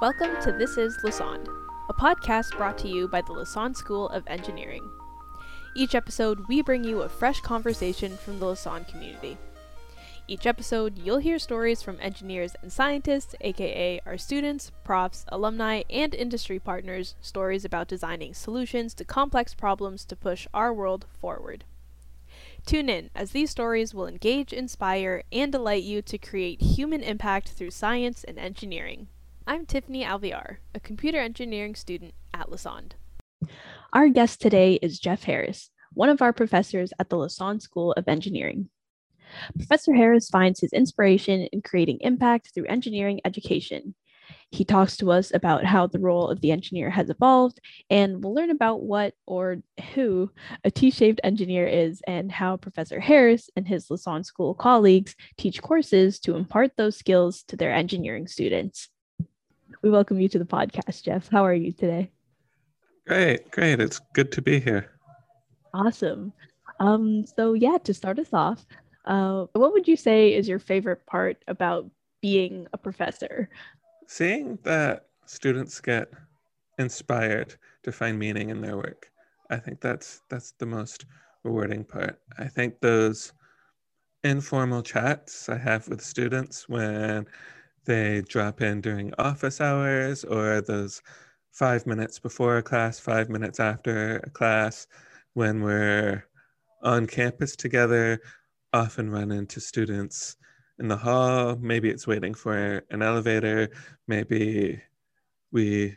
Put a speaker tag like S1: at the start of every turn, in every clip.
S1: Welcome to This is Lassonde, a podcast brought to you by the Lassonde School of Engineering. Each episode, we bring you a fresh conversation from the Lassonde community. Each episode, you'll hear stories from engineers and scientists, aka our students, profs, alumni, and industry partners, stories about designing solutions to complex problems to push our world forward. Tune in, as these stories will engage, inspire, and delight you to create human impact through science and engineering. I'm Tiffany Alviar, a computer engineering student at Lassonde.
S2: Our guest today is Jeff Harris, one of our professors at the Lassonde School of Engineering. Professor Harris finds his inspiration in creating impact through engineering education. He talks to us about how the role of the engineer has evolved, and we'll learn about what or who a T shaped engineer is and how Professor Harris and his Lassonde School colleagues teach courses to impart those skills to their engineering students we welcome you to the podcast, Jeff. How are you today?
S3: Great, great. It's good to be here.
S2: Awesome. Um, so yeah, to start us off, uh, what would you say is your favorite part about being a professor?
S3: Seeing that students get inspired to find meaning in their work. I think that's that's the most rewarding part. I think those informal chats I have with students when they drop in during office hours or those five minutes before a class, five minutes after a class, when we're on campus together, often run into students in the hall. Maybe it's waiting for an elevator. Maybe we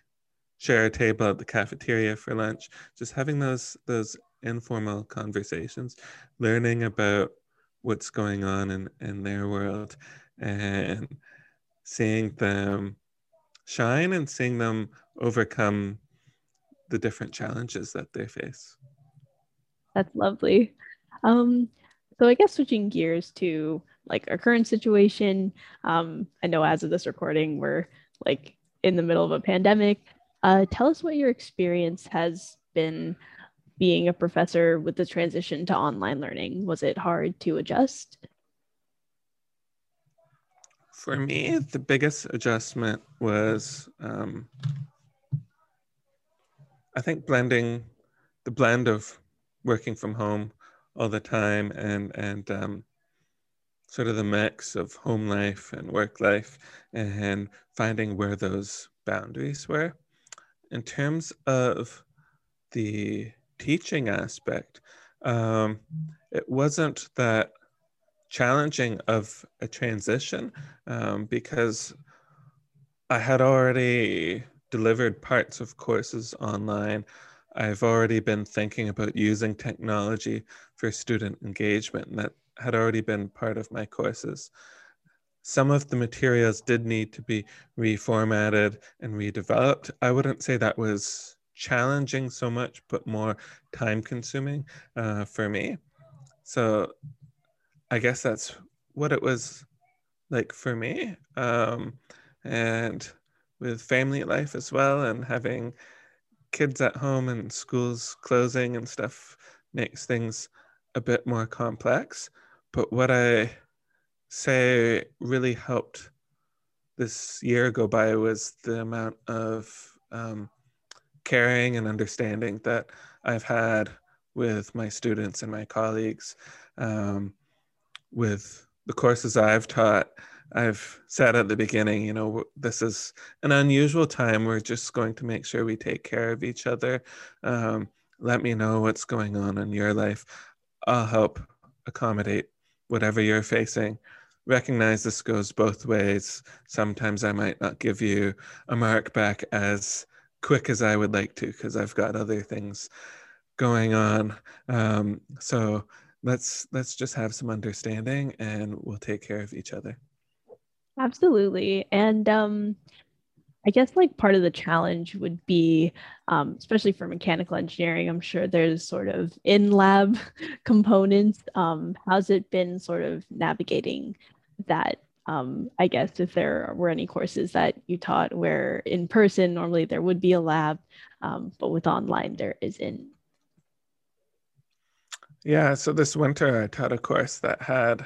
S3: share a table at the cafeteria for lunch. Just having those those informal conversations, learning about what's going on in, in their world and seeing them shine and seeing them overcome the different challenges that they face.
S2: That's lovely. Um, so I guess switching gears to like our current situation. Um, I know as of this recording, we're like in the middle of a pandemic. Uh, tell us what your experience has been being a professor with the transition to online learning. Was it hard to adjust?
S3: For me, the biggest adjustment was um, I think blending the blend of working from home all the time and and um, sort of the mix of home life and work life and finding where those boundaries were. In terms of the teaching aspect, um, it wasn't that challenging of a transition um, because I had already delivered parts of courses online. I've already been thinking about using technology for student engagement, and that had already been part of my courses. Some of the materials did need to be reformatted and redeveloped. I wouldn't say that was challenging so much, but more time consuming uh, for me. So I guess that's what it was like for me. Um, and with family life as well, and having kids at home and schools closing and stuff makes things a bit more complex. But what I say really helped this year go by was the amount of um, caring and understanding that I've had with my students and my colleagues. Um, with the courses I've taught, I've said at the beginning, you know, this is an unusual time. We're just going to make sure we take care of each other. Um, let me know what's going on in your life. I'll help accommodate whatever you're facing. Recognize this goes both ways. Sometimes I might not give you a mark back as quick as I would like to because I've got other things going on. Um, so let's let's just have some understanding and we'll take care of each other
S2: absolutely. And um i guess like part of the challenge would be um, especially for mechanical engineering i'm sure there's sort of in lab components. Um, how's it been sort of navigating that? Um, i guess if there were any courses that you taught where in person normally there would be a lab um, but with online there isn't.
S3: Yeah, so this winter I taught a course that had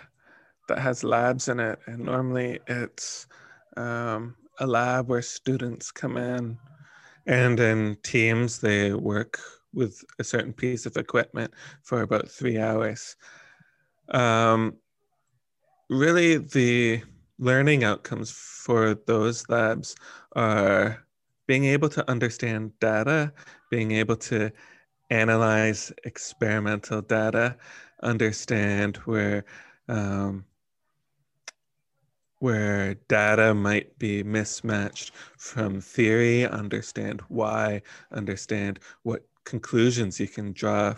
S3: that has labs in it, and normally it's um, a lab where students come in, and in teams they work with a certain piece of equipment for about three hours. Um, really, the learning outcomes for those labs are being able to understand data, being able to analyze experimental data, understand where um, where data might be mismatched from theory, understand why, understand what conclusions you can draw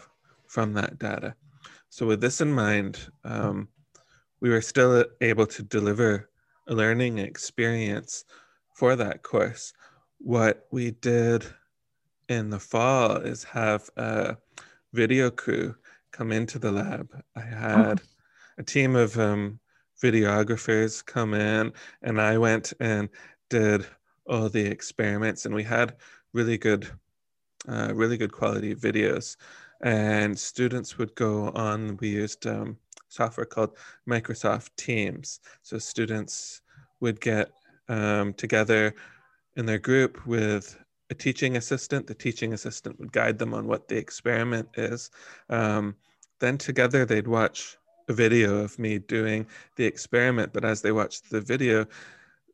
S3: from that data. So with this in mind, um, we were still able to deliver a learning experience for that course. What we did in the fall is have a video crew come into the lab. I had a team of um, videographers come in, and I went and did all the experiments, and we had really good, uh, really good quality videos. And students would go on. We used um, software called Microsoft Teams. So students would get um, together in their group with a teaching assistant. The teaching assistant would guide them on what the experiment is. Um, then together they'd watch a video of me doing the experiment, but as they watched the video,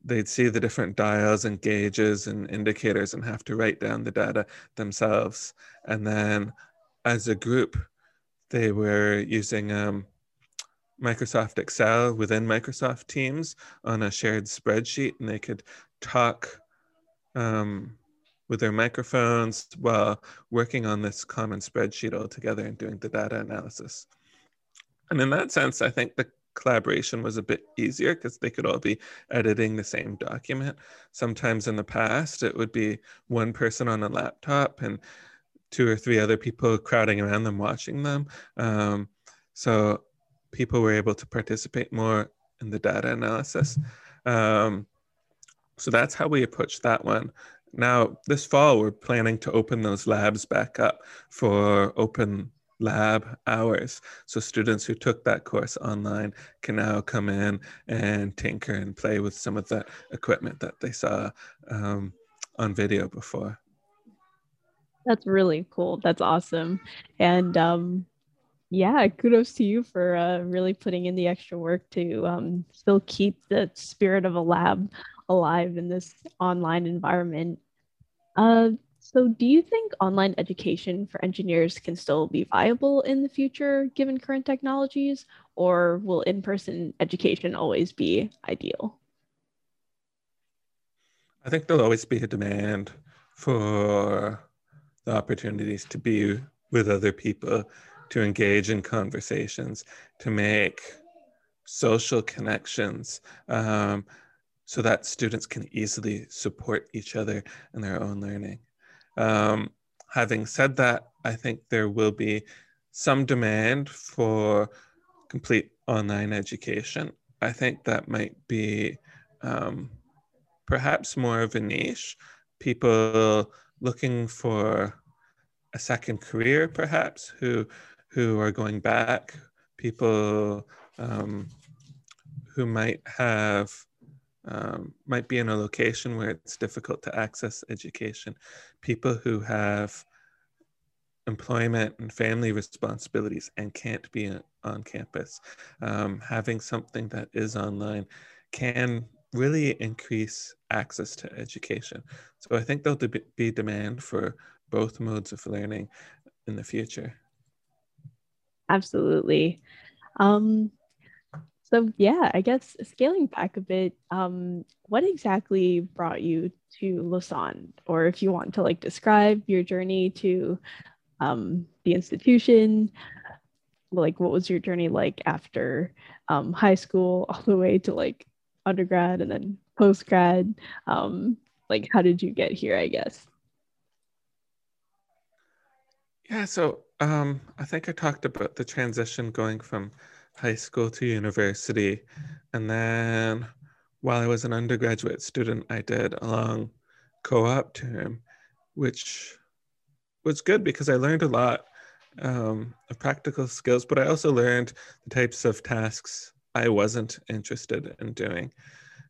S3: they'd see the different dials and gauges and indicators and have to write down the data themselves. And then as a group, they were using um, Microsoft Excel within Microsoft Teams on a shared spreadsheet, and they could talk um, with their microphones while working on this common spreadsheet all together and doing the data analysis. And in that sense, I think the collaboration was a bit easier because they could all be editing the same document. Sometimes in the past, it would be one person on a laptop and two or three other people crowding around them watching them. Um, so people were able to participate more in the data analysis. Um, so that's how we approached that one. Now, this fall, we're planning to open those labs back up for open lab hours. So students who took that course online can now come in and tinker and play with some of that equipment that they saw um, on video before.
S2: That's really cool. That's awesome. And um, yeah, kudos to you for uh, really putting in the extra work to um, still keep the spirit of a lab alive in this online environment. Uh, so, do you think online education for engineers can still be viable in the future given current technologies, or will in person education always be ideal?
S3: I think there'll always be a demand for the opportunities to be with other people, to engage in conversations, to make social connections. Um, so that students can easily support each other in their own learning. Um, having said that, I think there will be some demand for complete online education. I think that might be um, perhaps more of a niche. People looking for a second career, perhaps, who who are going back. People um, who might have um, might be in a location where it's difficult to access education, people who have employment and family responsibilities and can't be on campus. Um, having something that is online can really increase access to education. So I think there'll be demand for both modes of learning in the future.
S2: Absolutely. Um, so yeah, I guess scaling back a bit, um, what exactly brought you to Lassonde? Or if you want to like describe your journey to um, the institution, like what was your journey like after um, high school all the way to like undergrad and then post grad? Um, like how did you get here, I guess?
S3: Yeah, so um, I think I talked about the transition going from high school to university. And then while I was an undergraduate student, I did a long co op term, which was good because I learned a lot um, of practical skills, but I also learned the types of tasks I wasn't interested in doing.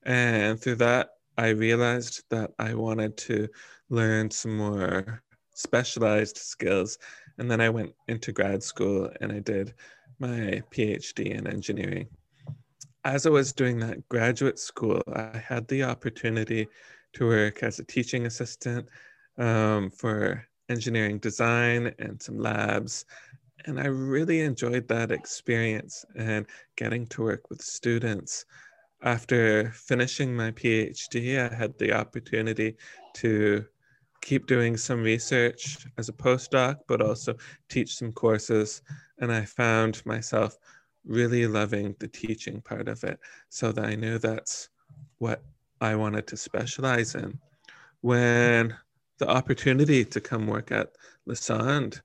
S3: And through that, I realized that I wanted to learn some more specialized skills. And then I went into grad school and I did my PhD in engineering. As I was doing that graduate school, I had the opportunity to work as a teaching assistant um, for engineering design and some labs. And I really enjoyed that experience and getting to work with students. After finishing my PhD, I had the opportunity to keep doing some research as a postdoc, but also teach some courses. And I found myself really loving the teaching part of it so that I knew that's what I wanted to specialize in. When the opportunity to come work at Lassonde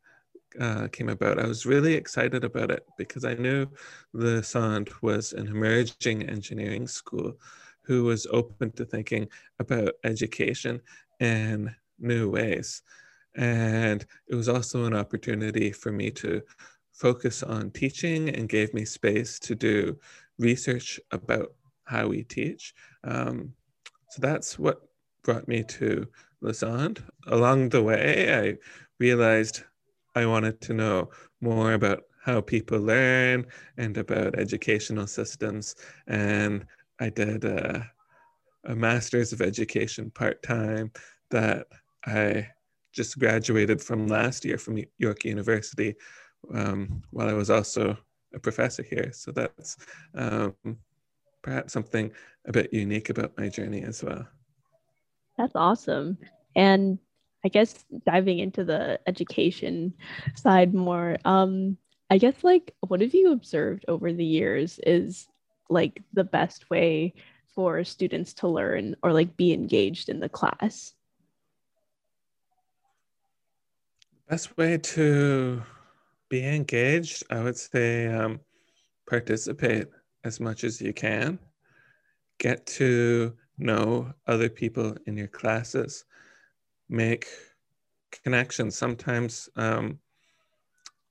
S3: uh, came about, I was really excited about it because I knew Lassonde was an emerging engineering school who was open to thinking about education in new ways. And it was also an opportunity for me to focus on teaching and gave me space to do research about how we teach. Um, so that's what brought me to Lassonde. Along the way, I realized I wanted to know more about how people learn and about educational systems. And I did a, a master's of education part time that I just graduated from last year from York University um, while I was also a professor here. So that's um, perhaps something a bit unique about my journey as well.
S2: That's awesome. And I guess diving into the education side more, um, I guess like what have you observed over the years is like the best way for students to learn or like be engaged in the class?
S3: Best way to be engaged, I would say um, participate as much as you can. Get to know other people in your classes. Make connections. Sometimes, um,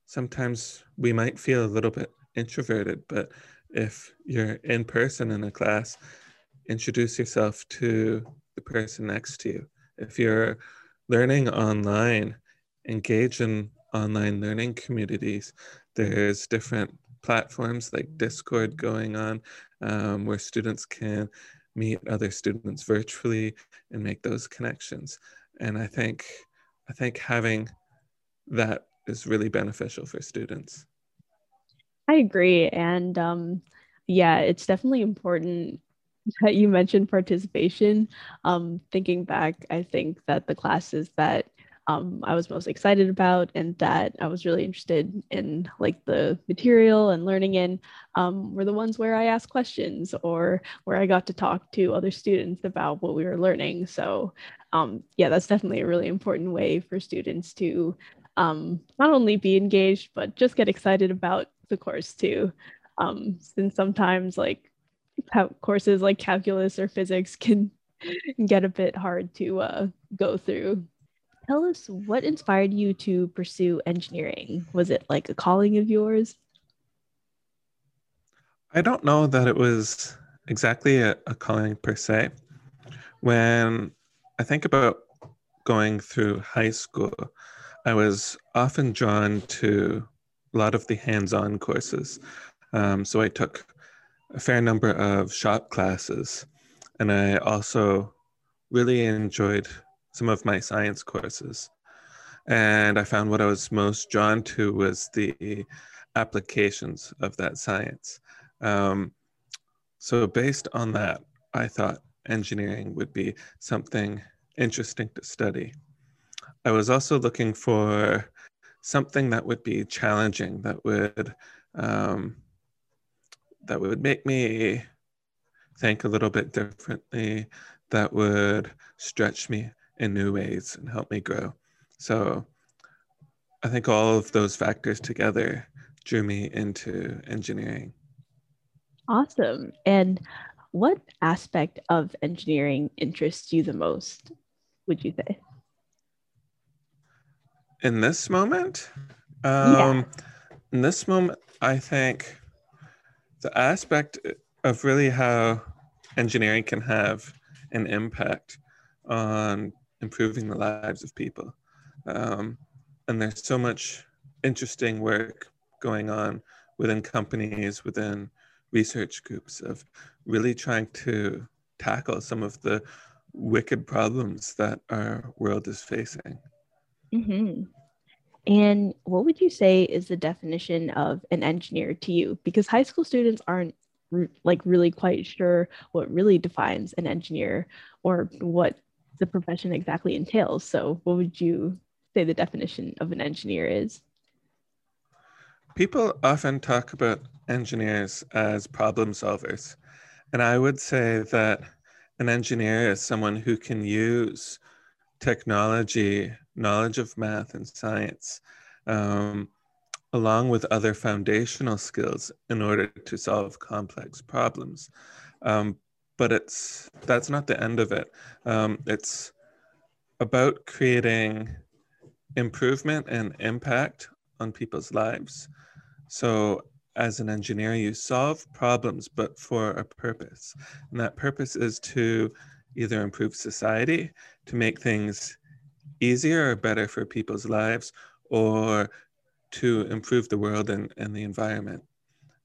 S3: sometimes we might feel a little bit introverted, but if you're in person in a class, introduce yourself to the person next to you. If you're learning online, engage in online learning communities. There's different platforms like Discord going on um, where students can meet other students virtually and make those connections. And I think I think having that is really beneficial for students.
S2: I agree. And um, yeah, it's definitely important that you mentioned participation. Um, thinking back, I think that the classes that um, I was most excited about and that I was really interested in like the material and learning in um, were the ones where I asked questions or where I got to talk to other students about what we were learning. So um, yeah, that's definitely a really important way for students to um, not only be engaged, but just get excited about the course too. Um, since sometimes like courses like calculus or physics can get a bit hard to uh, go through tell us what inspired you to pursue engineering. Was it like a calling of yours?
S3: I don't know that it was exactly a, a calling per se. When I think about going through high school, I was often drawn to a lot of the hands on courses. Um, so I took a fair number of shop classes, and I also really enjoyed some of my science courses. And I found what I was most drawn to was the applications of that science. Um, so, based on that, I thought engineering would be something interesting to study. I was also looking for something that would be challenging, that would um, that would make me think a little bit differently, that would stretch me in new ways and help me grow. So I think all of those factors together drew me into engineering.
S2: Awesome. And what aspect of engineering interests you the most, would you say?
S3: In this moment? Um, yeah. In this moment, I think the aspect of really how engineering can have an impact on improving the lives of people. Um, and there's so much interesting work going on within companies, within research groups of really trying to tackle some of the wicked problems that our world is facing.
S2: Mm-hmm. And what would you say is the definition of an engineer to you? Because high school students aren't like really quite sure what really defines an engineer or what the profession exactly entails. So, what would you say the definition of an engineer is?
S3: People often talk about engineers as problem solvers. And I would say that an engineer is someone who can use technology, knowledge of math and science, um, along with other foundational skills in order to solve complex problems. Um, but it's that's not the end of it. Um, it's about creating improvement and impact on people's lives. So as an engineer, you solve problems, but for a purpose. And that purpose is to either improve society, to make things easier or better for people's lives, or to improve the world and, and the environment.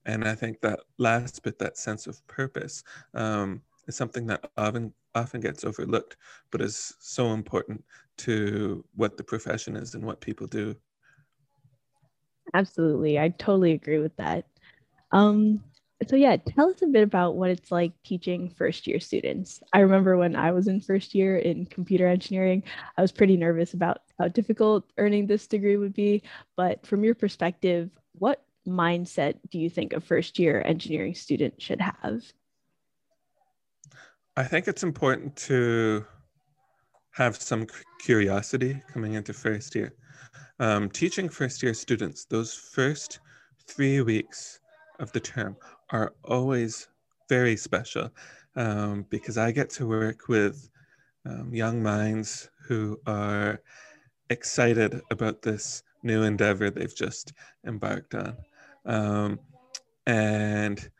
S3: And I think that last bit, that sense of purpose, um, is something that often often gets overlooked, but is so important to what the profession is and what people do.
S2: Absolutely. I totally agree with that. Um, so yeah, tell us a bit about what it's like teaching first year students. I remember when I was in first year in computer engineering, I was pretty nervous about how difficult earning this degree would be. But from your perspective, what mindset do you think a first year engineering student should have?
S3: I think it's important to have some curiosity coming into first year. Um, teaching first year students, those first three weeks of the term are always very special um, because I get to work with um, young minds who are excited about this new endeavor they've just embarked on. Um, and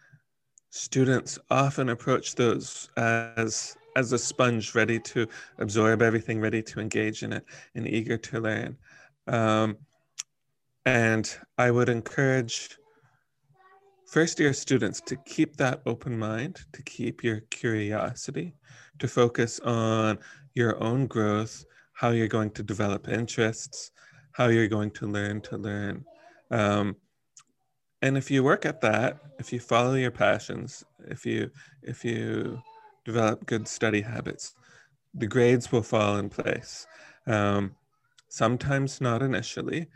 S3: students often approach those as as a sponge ready to absorb everything ready to engage in it and eager to learn. Um, and i would encourage first year students to keep that open mind to keep your curiosity to focus on your own growth how you're going to develop interests how you're going to learn to learn. Um, and if you work at that if you follow your passions if you if you develop good study habits the grades will fall in place. Um, sometimes not initially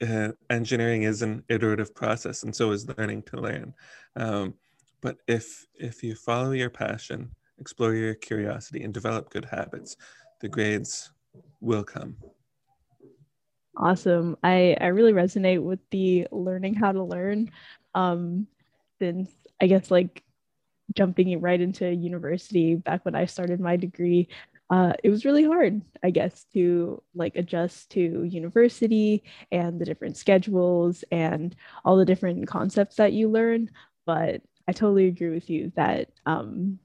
S3: uh, engineering is an iterative process and so is learning to learn. Um, but if if you follow your passion explore your curiosity and develop good habits the grades will come
S2: Awesome. I, I really resonate with the learning how to learn. Um, since I guess like jumping right into university back when I started my degree, uh, it was really hard, I guess, to like adjust to university and the different schedules and all the different concepts that you learn. But I totally agree with you that um,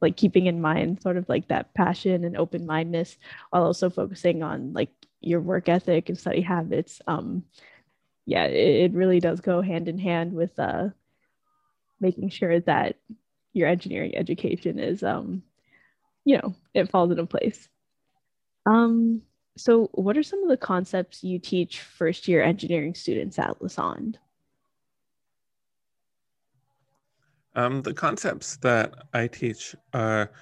S2: like keeping in mind sort of like that passion and open mindedness while also focusing on like your work ethic and study habits um yeah it, it really does go hand in hand with uh making sure that your engineering education is um you know it falls into place um so what are some of the concepts you teach first year engineering students at Lassonde?
S3: Um, the concepts that I teach are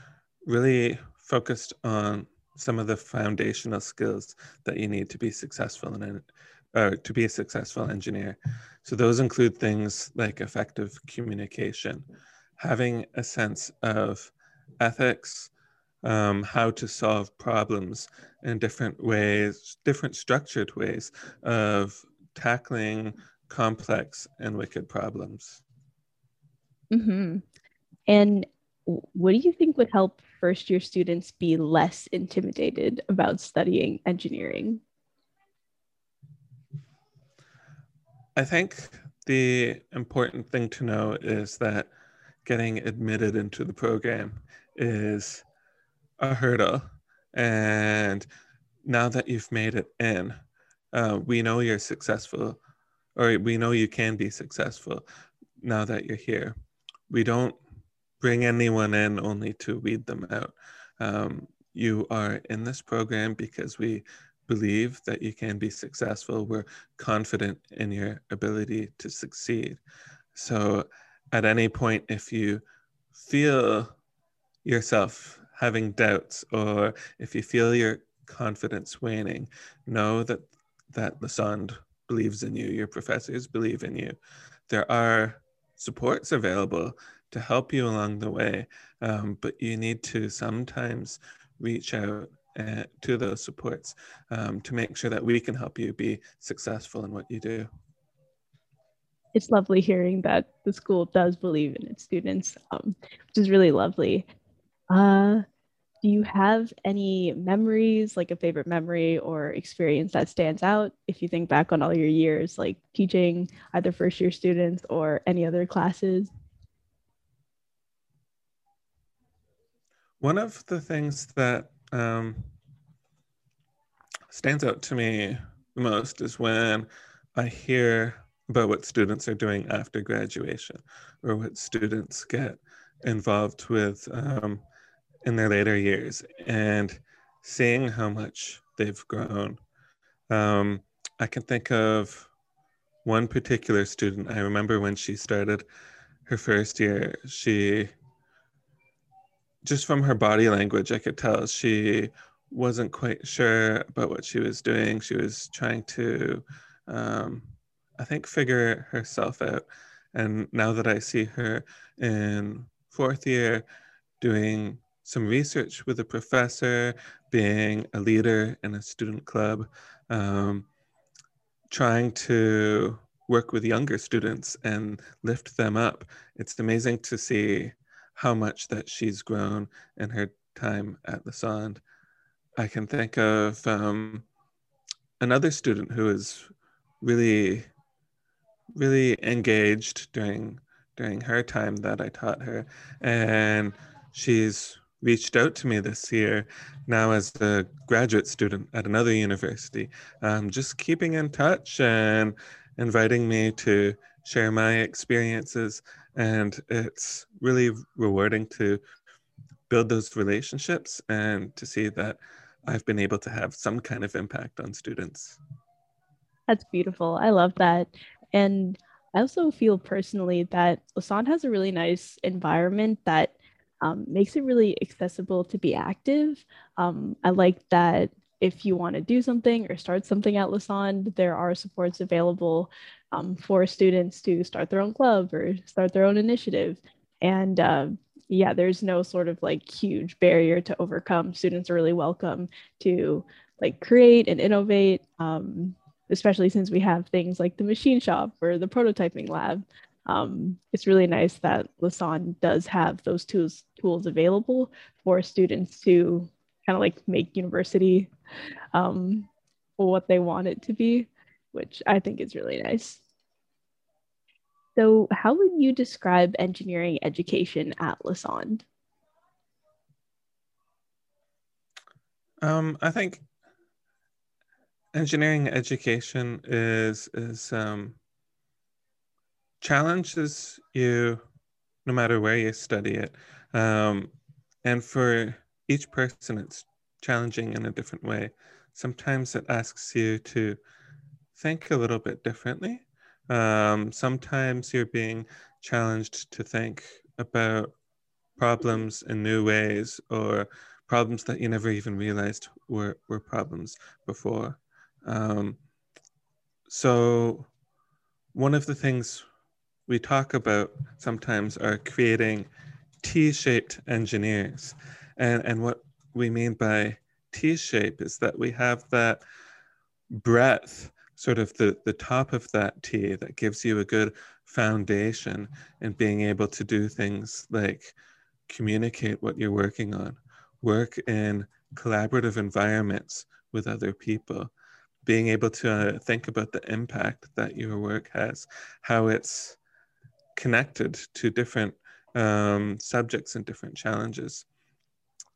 S3: really focused on some of the foundational skills that you need to be successful in uh, to be a successful engineer. So those include things like effective communication, having a sense of ethics, um, how to solve problems in different ways, different structured ways of tackling complex and wicked problems.
S2: Mm-hmm. And what do you think would help first year students be less intimidated about studying engineering?
S3: I think the important thing to know is that getting admitted into the program is a hurdle. And now that you've made it in, uh, we know you're successful, or we know you can be successful now that you're here. We don't bring anyone in only to weed them out. Um, you are in this program because we believe that you can be successful. We're confident in your ability to succeed. So, at any point, if you feel yourself having doubts or if you feel your confidence waning, know that that Lassonde believes in you, your professors believe in you. There are supports available to help you along the way, um, but you need to sometimes reach out uh, to those supports um, to make sure that we can help you be successful in what you do.
S2: It's lovely hearing that the school does believe in its students, um, which is really lovely. Uh, do you have any memories, like a favorite memory or experience that stands out if you think back on all your years, like teaching either first year students or any other classes?
S3: One of the things that um, stands out to me the most is when I hear about what students are doing after graduation or what students get involved with um, in their later years and seeing how much they've grown. Um, I can think of one particular student. I remember when she started her first year, she just from her body language, I could tell she wasn't quite sure about what she was doing. She was trying to, um, I think, figure herself out. And now that I see her in fourth year doing some research with a professor, being a leader in a student club, um, trying to work with younger students and lift them up. It's amazing to see how much that she's grown in her time at Lassonde. I can think of um, another student who was really, really engaged during during her time that I taught her, and she's reached out to me this year now as a graduate student at another university, um, just keeping in touch and inviting me to share my experiences. And it's really rewarding to build those relationships and to see that I've been able to have some kind of impact on students.
S2: That's beautiful. I love that. And I also feel personally that Lassonde has a really nice environment that um, makes it really accessible to be active. Um, I like that if you want to do something or start something at Lassonde, there are supports available um, for students to start their own club or start their own initiative. And uh, yeah, there's no sort of like huge barrier to overcome. Students are really welcome to like create and innovate, um, especially since we have things like the machine shop or the prototyping lab. Um, it's really nice that Lassonde does have those tools tools available for students to kind of like make university um, what they want it to be, which I think is really nice. So, how would you describe engineering education at Lassonde?
S3: Um, I think engineering education is is um, challenges you no matter where you study it, um, and for each person, it's challenging in a different way. Sometimes it asks you to think a little bit differently. Um, sometimes you're being challenged to think about problems in new ways or problems that you never even realized were, were problems before. Um, so, one of the things we talk about sometimes are creating T shaped engineers. And, and what we mean by T shape is that we have that breadth sort of the, the top of that T that gives you a good foundation in being able to do things like communicate what you're working on, work in collaborative environments with other people, being able to uh, think about the impact that your work has, how it's connected to different um, subjects and different challenges.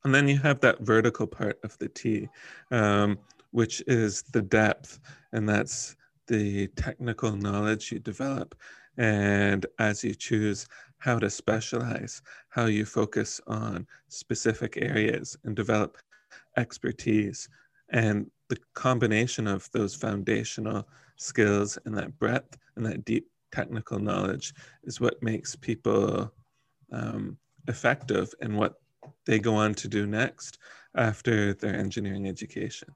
S3: And then you have that vertical part of the T, um, which is the depth, and that's the technical knowledge you develop. And as you choose how to specialize, how you focus on specific areas and develop expertise. And the combination of those foundational skills and that breadth and that deep technical knowledge is what makes people um, effective and what they go on to do next after their engineering education.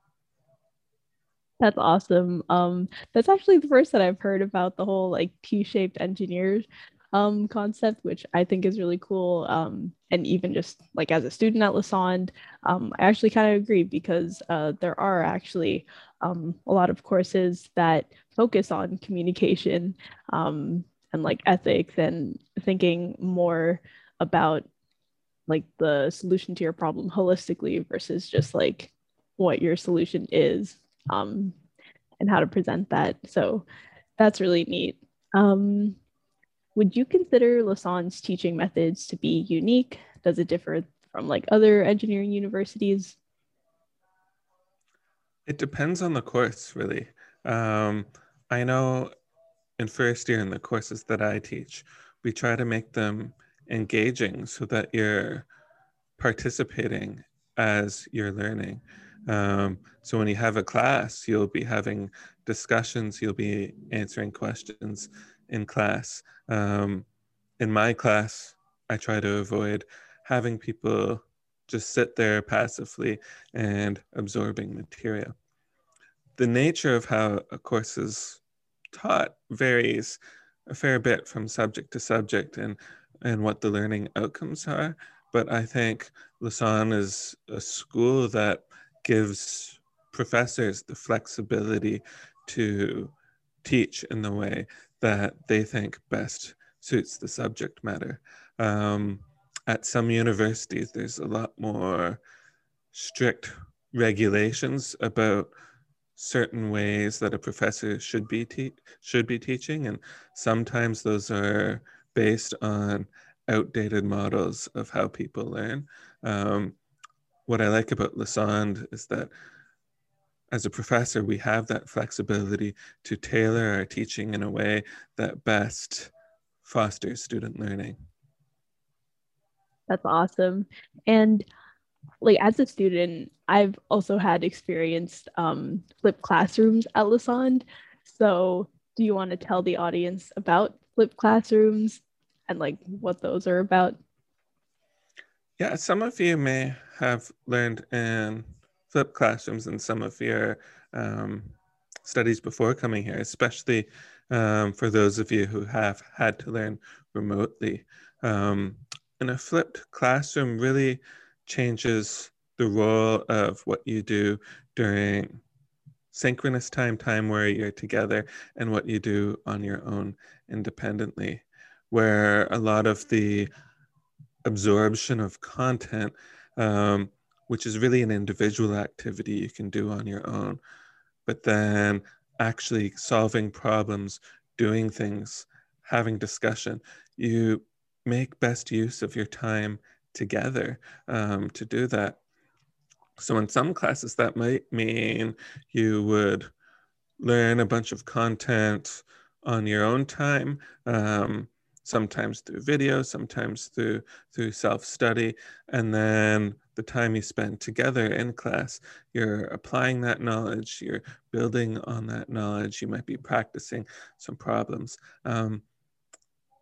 S2: That's awesome. Um, that's actually the first that I've heard about the whole like T-shaped engineers um, concept, which I think is really cool. Um, and even just like as a student at Lassonde, um, I actually kind of agree because uh, there are actually um, a lot of courses that focus on communication um, and like ethics and thinking more about like the solution to your problem holistically versus just like what your solution is um, and how to present that. So that's really neat. Um, would you consider Lassonde's teaching methods to be unique? Does it differ from like other engineering universities?
S3: It depends on the course, really. Um, I know in first year in the courses that I teach, we try to make them engaging so that you're participating as you're learning. Um, so when you have a class, you'll be having discussions, you'll be answering questions in class. Um, in my class, I try to avoid having people just sit there passively and absorbing material. The nature of how a course is taught varies a fair bit from subject to subject and, and what the learning outcomes are. But I think Lassonde is a school that gives professors the flexibility to teach in the way that they think best suits the subject matter. Um, at some universities, there's a lot more strict regulations about certain ways that a professor should be te- should be teaching, and sometimes those are based on outdated models of how people learn. Um, what I like about Lassonde is that as a professor, we have that flexibility to tailor our teaching in a way that best fosters student learning.
S2: That's awesome. And like as a student, I've also had experienced um, flipped classrooms at Lassonde. So do you want to tell the audience about flipped classrooms and like what those are about?
S3: Yeah, some of you may have learned in flipped classrooms in some of your um, studies before coming here, especially um, for those of you who have had to learn remotely. Um, and a flipped classroom really changes the role of what you do during synchronous time, time where you're together, and what you do on your own independently, where a lot of the absorption of content um, which is really an individual activity you can do on your own. But then actually solving problems, doing things, having discussion, you make best use of your time together um, to do that. So in some classes, that might mean you would learn a bunch of content on your own time. Um, sometimes through video, sometimes through through self-study, and then the time you spend together in class, you're applying that knowledge, you're building on that knowledge, you might be practicing some problems. Um,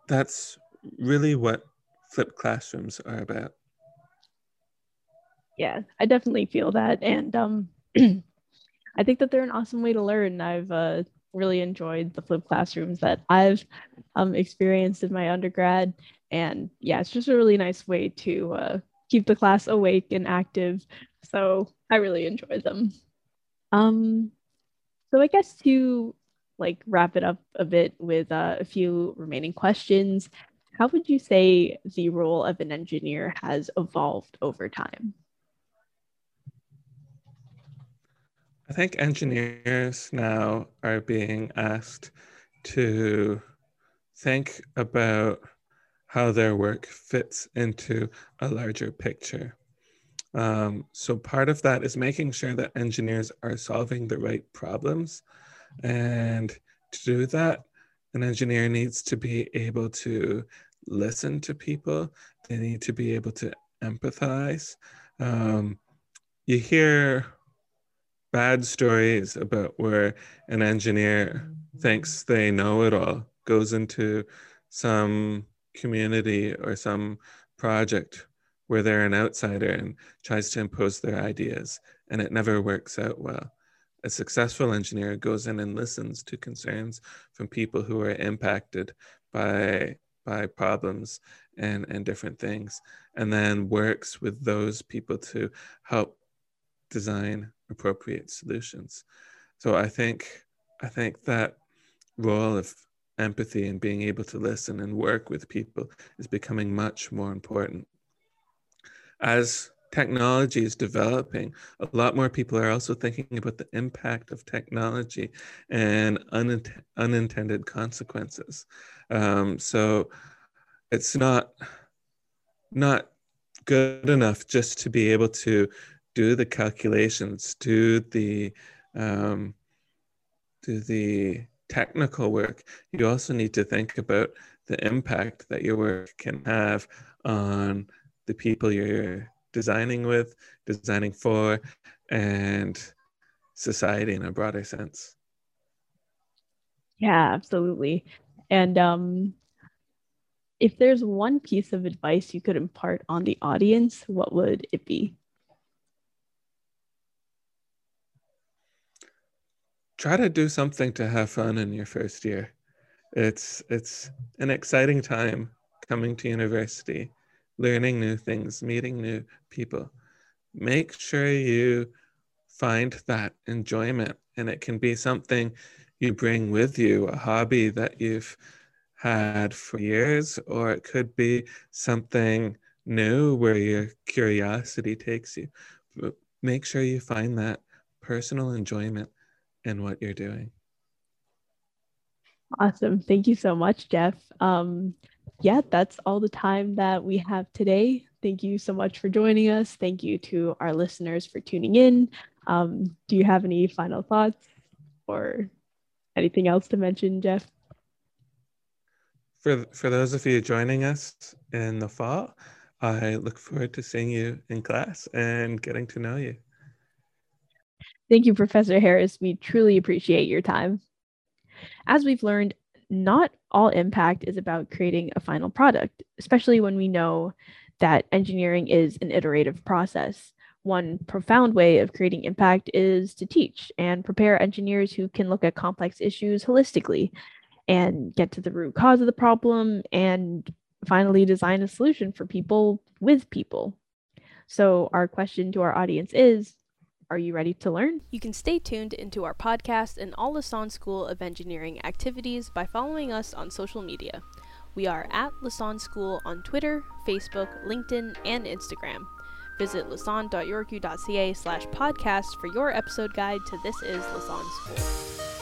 S3: that's really what flipped classrooms are about.
S2: Yeah, I definitely feel that. And um, I think that they're an awesome way to learn. I've uh, really enjoyed the flipped classrooms that I've um, experienced in my undergrad. And yeah, it's just a really nice way to uh, keep the class awake and active. So I really enjoy them. Um, so I guess to like wrap it up a bit with uh, a few remaining questions, how would you say the role of an engineer has evolved over time?
S3: I think engineers now are being asked to think about how their work fits into a larger picture. Um, so part of that is making sure that engineers are solving the right problems. And to do that, an engineer needs to be able to listen to people. They need to be able to empathize. Um, you hear bad stories about where an engineer thinks they know it all, goes into some community or some project where they're an outsider and tries to impose their ideas, and it never works out well. A successful engineer goes in and listens to concerns from people who are impacted by by problems and, and different things, and then works with those people to help design appropriate solutions. So I think I think that role of empathy and being able to listen and work with people is becoming much more important. As technology is developing, a lot more people are also thinking about the impact of technology and unint- unintended consequences. Um, so it's not not good enough just to be able to do the calculations, do the um, do the technical work. You also need to think about the impact that your work can have on the people you're designing with, designing for, and society in a broader sense.
S2: Yeah, absolutely. And um, if there's one piece of advice you could impart on the audience, what would it be?
S3: Try to do something to have fun in your first year. It's it's an exciting time coming to university, learning new things, meeting new people. Make sure you find that enjoyment and it can be something you bring with you, a hobby that you've had for years, or it could be something new where your curiosity takes you. But make sure you find that personal enjoyment in what you're doing.
S2: Awesome. Thank you so much, Jeff. Um, yeah, that's all the time that we have today. Thank you so much for joining us. Thank you to our listeners for tuning in. Um, do you have any final thoughts or anything else to mention, Jeff?
S3: For, for those of you joining us in the fall, I look forward to seeing you in class and getting to know you.
S2: Thank you, Professor Harris. We truly appreciate your time. As we've learned, not all impact is about creating a final product, especially when we know that engineering is an iterative process. One profound way of creating impact is to teach and prepare engineers who can look at complex issues holistically and get to the root cause of the problem and finally design a solution for people with people. So, our question to our audience is are you ready to learn?
S1: You can stay tuned into our podcast and all Lassonde School of Engineering activities by following us on social media. We are at Lassonde School on Twitter, Facebook, LinkedIn, and Instagram. Visit lassonde.yorku.ca slash podcast for your episode guide to This is Lassonde School.